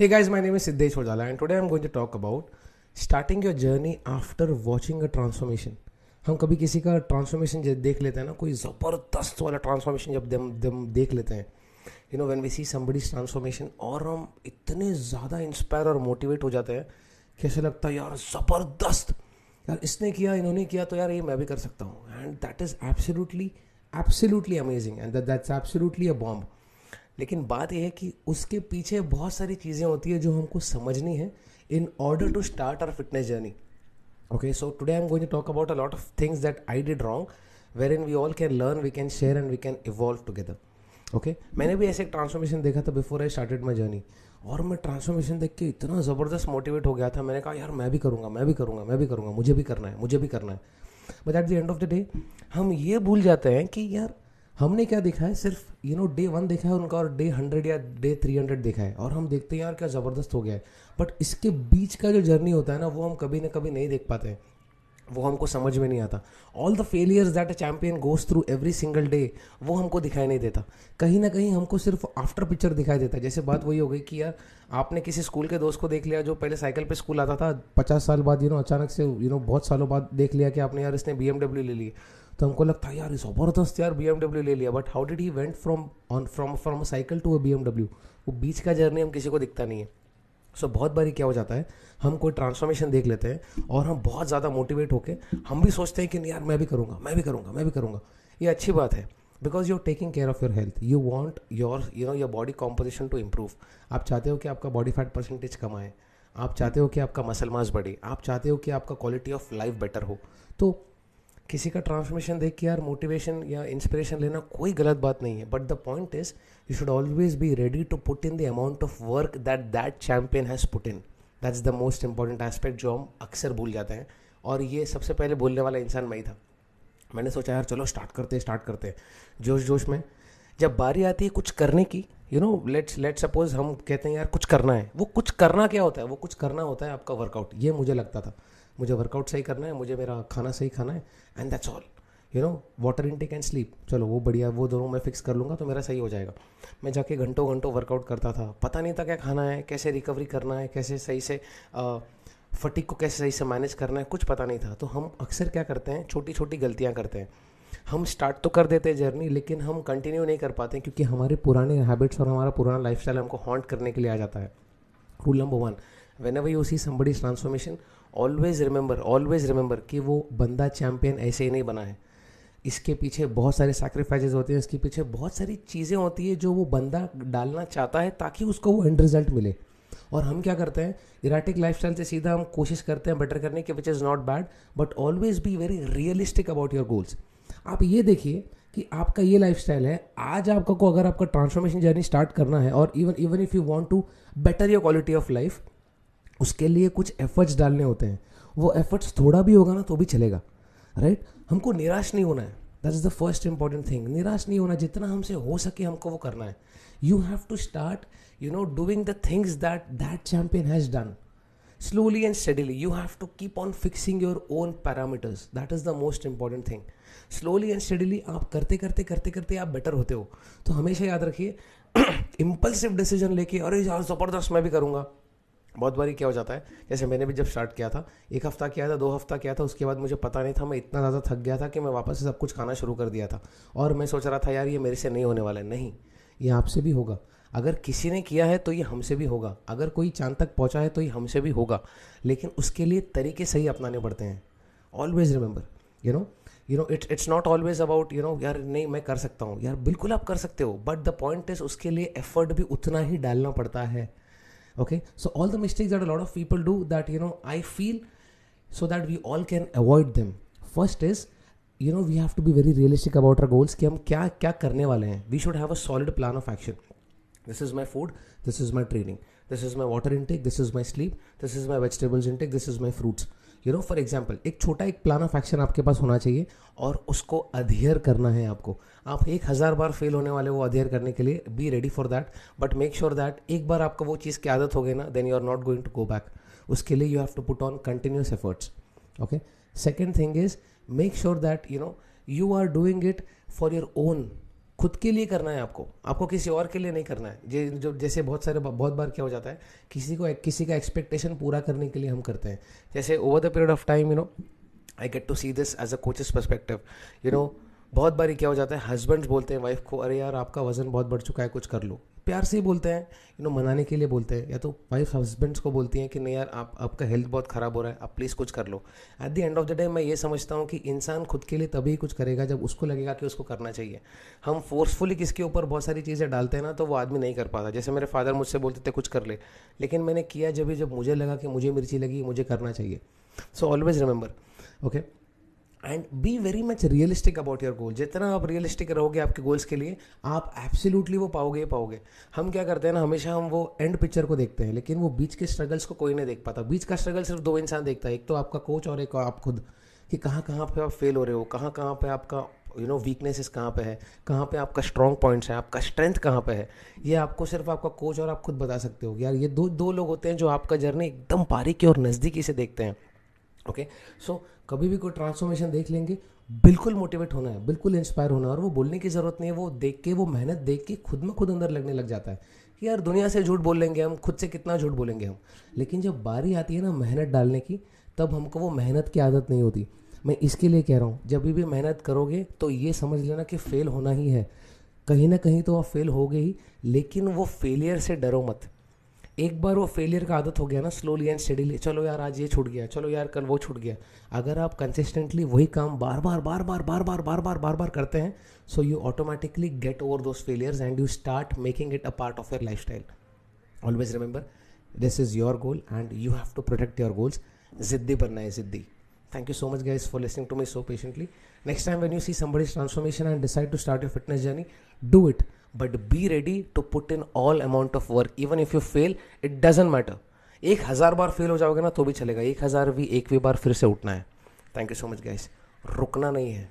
Hey guys, my name is Siddesh Ojala and today I'm going to talk about starting your journey after watching a transformation. हम कभी किसी का transformation जब देख लेते हैं ना कोई ज़बरदस्त वाला ट्रांसफॉर्मेशन जब दम दम देख लेते हैं। You know when we see somebody's transformation और हम इतने ज़्यादा इंस्पायर और मोटिवेट हो जाते हैं कि ऐसे लगता है यार ज़बरदस्त! यार इसने किया इन्होंने किया तो यार ये मैं भी कर सकता हूँ। And that is absolutely absolutely amazing and that's absolutely a bomb लेकिन बात यह है कि उसके पीछे बहुत सारी चीज़ें होती है जो हमको समझनी है in order to start our fitness journey okay so today I am going to talk about a lot of things that I did wrong where in we all can learn we can share and we can evolve together okay मैंने भी ऐसे एक transformation देखा था before I started my journey और मैं transformation देख के इतना ज़बरदस्त मोटिवेट हो गया था। मैंने कहा, यार, मैं भी करूँगा, मैं भी करूँगा, मैं भी करूँगा, मुझे भी करना है, मुझे भी करना है. But at the end of the day हम ये भूल जाते हैं कि यार हमने क्या देखा है? सिर्फ़ यू नो डे वन देखा है उनका और डे हंड्रेड या डे थ्री हंड्रेड देखा है। और हम देखते हैं यार क्या ज़बरदस्त हो गया है। बट इसके बीच का जो जर्नी होता है ना, वो हम कभी ना कभी नहीं देख पाते हैं। वो हमको समझ में नहीं आता। All the failures that a champion goes through every single day वो हमको दिखाई नहीं देता। कहीं ना कहीं हमको सिर्फ़ आफ्टर पिक्चर दिखाई देता है। जैसे बात वही हो गई कि यार, आपने किसी स्कूल के दोस्त को देख लिया जो पहले साइकिल पे स्कूल आता था, पचास साल बाद यू नो अचानक से यू नो बहुत सालों बाद देख लिया कि आपने यार इसने बी ले ली। तो हमको लगता है यार ज़बरदस्त यार बी ले लिया। But how did he went from on from from cycle to a BMW वो बीच का जर्नी हम किसी को दिखता नहीं है। सो so, बहुत बारी क्या हो जाता है हम कोई ट्रांसफॉर्मेशन देख लेते हैं और हम बहुत ज़्यादा मोटिवेट होकर हम भी सोचते हैं कि नहीं यार मैं भी करूँगा मैं भी करूँगा मैं भी करूँगा। ये अच्छी बात है। Because you are taking care of your health you want your you know your body composition to improve आप चाहते हो कि आपका बॉडी फैट परसेंटेज कम आए। आप चाहते हो कि आपका मसल मास बढ़े। आप चाहते हो कि आपका क्वालिटी ऑफ़ लाइफ बेटर हो। तो किसी का ट्रांसफॉर्मेशन देख के यार मोटिवेशन या इंस्पिरेशन लेना कोई गलत बात नहीं है। But the point is you should always be ready to put in the amount of work that that champion has put in that's the most important aspect जो हम अक्सर भूल जाते हैं। और ये सबसे पहले बोलने वाला इंसान मैं ही था। मैंने सोचा, यार चलो स्टार्ट करते हैं स्टार्ट करते हैं। जोश जोश में जब बारी आती है कुछ करने की you know let's let suppose हम कहते हैं, यार कुछ करना है। वो कुछ करना क्या होता है? वो कुछ करना होता है आपका वर्कआउट ये मुझे लगता था। मुझे वर्कआउट सही करना है, मुझे मेरा खाना सही खाना है and that's all you know water intake and sleep चलो, वो बढ़िया, वो दोनों मैं फिक्स कर लूँगा तो मेरा सही हो जाएगा। मैं जाके घंटों घंटों वर्कआउट करता था। पता नहीं था क्या खाना है, कैसे रिकवरी करना है, कैसे सही से फटिक को कैसे सही से मैनेज करना है, कुछ पता नहीं था। तो हम अक्सर क्या करते हैं छोटी छोटी गलतियाँ करते हैं। हम स्टार्ट तो कर देते हैं जर्नी लेकिन हम कंटिन्यू नहीं कर पाते क्योंकि हमारे पुराने हैबिट्स और हमारा पुराना लाइफ हमको हॉन्ट करने के लिए आ जाता है। Rule number one whenever you see somebody transformation always remember always remember कि वो बंदा चैम्पियन ऐसे ही नहीं बना है। इसके पीछे बहुत सारे सैक्रिफाइसेस होते हैं, इसके पीछे बहुत सारी चीज़ें होती है जो वो बंदा डालना चाहता है ताकि उसको वो एंड रिज़ल्ट मिले। और हम क्या करते हैं? इराटिक लाइफ से सीधा हम कोशिश करते हैं बेटर करने की which is not bad but always be very realistic about your goals आप ये देखिए कि आपका ये लाइफ है, आज आपका को अगर आपका ट्रांसफॉर्मेशन जर्नी स्टार्ट करना है, और even even if you want to better your quality of life उसके लिए कुछ एफर्ट्स डालने होते हैं। वो एफर्ट्स थोड़ा भी होगा ना तो भी चलेगा। राइट? हमको निराश नहीं होना है। That is the first important thing निराश नहीं होना, जितना हमसे हो सके हमको वो करना है। You have to start you know doing the things that that champion has done slowly and steadily, you have to keep on fixing your own parameters. That is the most important thing. Slowly and steadily, आप करते करते करते करते आप better होते हो। तो हमेशा याद रखिए इम्पल्सिव डिसीज़न लेके, अरे यार, ज़बरदस्त मैं भी करूँगा। बहुत बारी क्या हो जाता है, जैसे मैंने भी जब स्टार्ट किया था, एक हफ़्ता किया था, दो हफ़्ता किया था, उसके बाद मुझे पता नहीं था, मैं इतना ज़्यादा थक गया था कि मैं वापस से सब कुछ खाना शुरू कर दिया था। और मैं सोच रहा था, यार, ये मेरे से नहीं होने वाला है। नहीं, ये आपसे भी होगा। अगर किसी ने किया है तो ये हमसे भी होगा। अगर कोई चाँद तक पहुँचा है तो ये हमसे भी होगा। लेकिन उसके लिए तरीके सही अपनाने पड़ते हैं। Always remember you know you know it's it's not always about you know यार, नहीं, मैं कर सकता हूँ। यार, बिल्कुल आप कर सकते हो बट द पॉइंट इज़ उसके लिए एफर्ट भी उतना ही डालना पड़ता है। Okay so all the mistakes that a lot of people do that you know i feel so that we all can avoid them first is you know we have to be very realistic about our goals कि हम क्या क्या करने वाले हैं we should have a solid plan of action this is my food this is my training this is my water intake this is my sleep this is my vegetables intake this is my fruits you know for example एक छोटा एक plan of action आपके पास होना चाहिए और उसको अध्ययर करना है आपको। आप एक हज़ार बार फेल होने वाले वो अध्ययर करने के लिए be ready for that but make sure that एक बार आपको वो चीज़ की आदत हो गई ना then you are not going to go back उसके लिए you have to put on continuous efforts okay second thing is make sure that you know you are doing it for your own खुद के लिए करना है आपको। आपको किसी और के लिए नहीं करना है। जे जैसे बहुत सारे, बहुत बार क्या हो जाता है, किसी को, किसी का एक्सपेक्टेशन पूरा करने के लिए हम करते हैं। जैसे over the period of time you know I get to see this as a coach's perspective you know बहुत बार क्या हो जाता है हस्बैंड बोलते हैं वाइफ को, अरे यार, आपका वज़न बहुत बढ़ चुका है, कुछ कर लो। प्यार से ही बोलते हैं यू नो मनाने के लिए बोलते हैं, या तो वाइफ हस्बैंड्स को बोलती हैं कि नहीं यार, आप, आपका हेल्थ बहुत ख़राब हो रहा है, आप प्लीज़ कुछ कर लो। At the end of the day मैं ये समझता हूँ कि इंसान खुद के लिए तभी कुछ करेगा जब उसको लगेगा कि उसको करना चाहिए। हम फोर्सफुली किसके ऊपर बहुत सारी चीज़ें डालते हैं ना तो वो आदमी नहीं कर पाता। जैसे मेरे फादर मुझसे बोलते थे, कुछ कर ले। लेकिन मैंने किया जब जब मुझे लगा कि मुझे मिर्ची लगी, मुझे करना चाहिए। So always remember okay and be very much realistic about your goal जितना आप रियलिस्टिक रहोगे आपके गोल्स के लिए, आप एब्सोल्युटली वो पाओगे पाओगे। हम क्या करते हैं ना, हमेशा हम वो एंड पिक्चर को देखते हैं, लेकिन वो बीच के स्ट्रगल्स को कोई नहीं देख पाता। बीच का स्ट्रगल सिर्फ़ दो इंसान देखता है, एक तो आपका कोच और एक आप खुद, कि कहाँ कहाँ पे आप फेल हो रहे हो, कहाँ कहाँ पे आपका यू नो वीकनेसेस कहाँ पे है, कहाँ पे आपका स्ट्रॉन्ग पॉइंट्स है, आपका स्ट्रेंथ कहाँ पे है। ये आपको सिर्फ़ आपका कोच और आप खुद बता सकते हो यार, ये दो दो लोग होते हैं जो आपका जर्नी एकदम बारीकी और नज़दीकी से देखते हैं। ओके सो कभी भी कोई ट्रांसफॉर्मेशन देख लेंगे, बिल्कुल मोटिवेट होना है, बिल्कुल इंस्पायर होना है, और वो बोलने की ज़रूरत नहीं है, वो देख के, वो मेहनत देख के खुद में खुद अंदर लगने लग जाता है कि यार दुनिया से झूठ बोल लेंगे हम, खुद से कितना झूठ बोलेंगे हम। लेकिन जब बारी आती है ना मेहनत डालने की, तब हमको वो मेहनत की आदत नहीं होती। मैं इसके लिए कह रहा हूँ, जब भी मेहनत करोगे तो ये समझ लेना कि फेल होना ही है। कहीं ना कहीं तो आप फेल हो गए ही, लेकिन वो फेलियर से डरो मत। एक बार वो फेलियर का आदत हो गया ना स्लोली एंड स्टडीली चलो यार आज ये छूट गया चलो यार कल वो छूट गया अगर आप कंसिस्टेंटली वही काम बार बार बार बार बार बार बार बार बार बार करते हैं so you automatically get over those failures and you start making it a part of your lifestyle always remember this is your goal and you have to protect your goals जिद्दी बनना है जिद्दी Thank you so much, guys, for listening to me so patiently. Next time, when you see somebody's transformation and decide to start your fitness journey, do it. But be ready to put in all amount of work even if you fail it doesn't matter एक हज़ार बार fail हो जाओगे ना तो भी चलेगा। एक हज़ार भी, एक भी बार फिर से उठना है। Thank you so much guys रुकना नहीं है।